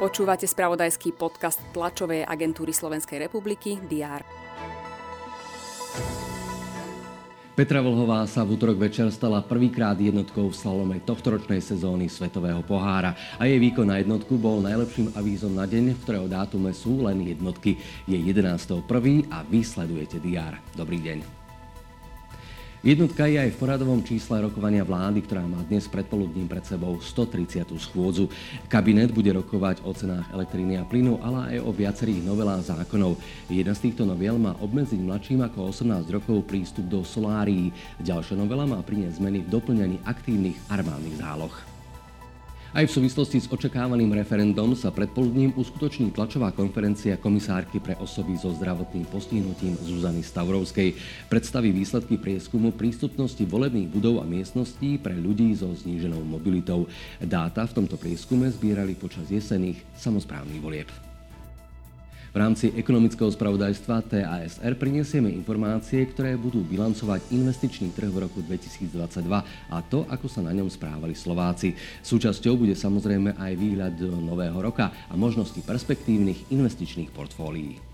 Počúvate spravodajský podcast tlačovej agentúry Slovenskej republiky DR. Petra Vlhová sa v útorok večer stala prvýkrát jednotkou v slalome tohtoročnej sezóny Svetového pohára a jej výkon na jednotku bol najlepším avízom na deň, v ktorého dátume sú len jednotky. Je 11.1. a vy sledujete DR. Dobrý deň. Jednotka je aj v poradovom čísle rokovania vlády, ktorá má dnes predpoludním pred sebou 130. schôdzu. Kabinet bude rokovať o cenách elektriny a plynu, ale aj o viacerých novelách zákonov. Jedna z týchto noviel má obmedziť mladším ako 18 rokov prístup do solárií. Ďalšia novela má priniesť zmeny v doplňaní aktívnych armádnych záloh. Aj v súvislosti s očakávaným referendum sa predpoludním uskutoční tlačová konferencia komisárky pre osoby so zdravotným postihnutím Zuzany Stavrovskej. Predstaví výsledky prieskumu prístupnosti volebných budov a miestností pre ľudí so zníženou mobilitou. Dáta v tomto prieskume zbierali počas jesených samozprávnych volieb. V rámci ekonomického spravodajstva TASR prinesieme informácie, ktoré budú bilancovať investičný trh v roku 2022 a to, ako sa na ňom správali Slováci. Súčasťou bude samozrejme aj výhľad nového roka a možnosti perspektívnych investičných portfólií.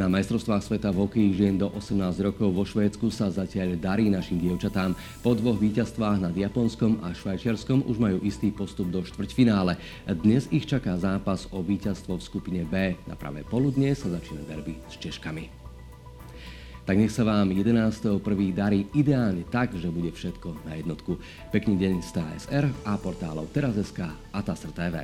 Na majstrovstvách sveta v hokeji žien do 18 rokov vo Švédsku sa zatiaľ darí našim dievčatám. Po dvoch víťazstvách nad Japonskom a Švajčiarskom už majú istý postup do štvrťfinále. Dnes ich čaká zápas o víťazstvo v skupine B. Na pravé poludnie sa začína derby s Češkami. Tak nech sa vám 11.1. darí ideálne tak, že bude všetko na jednotku. Pekný deň z TSR a portálov Teraz.sk a TASR TV.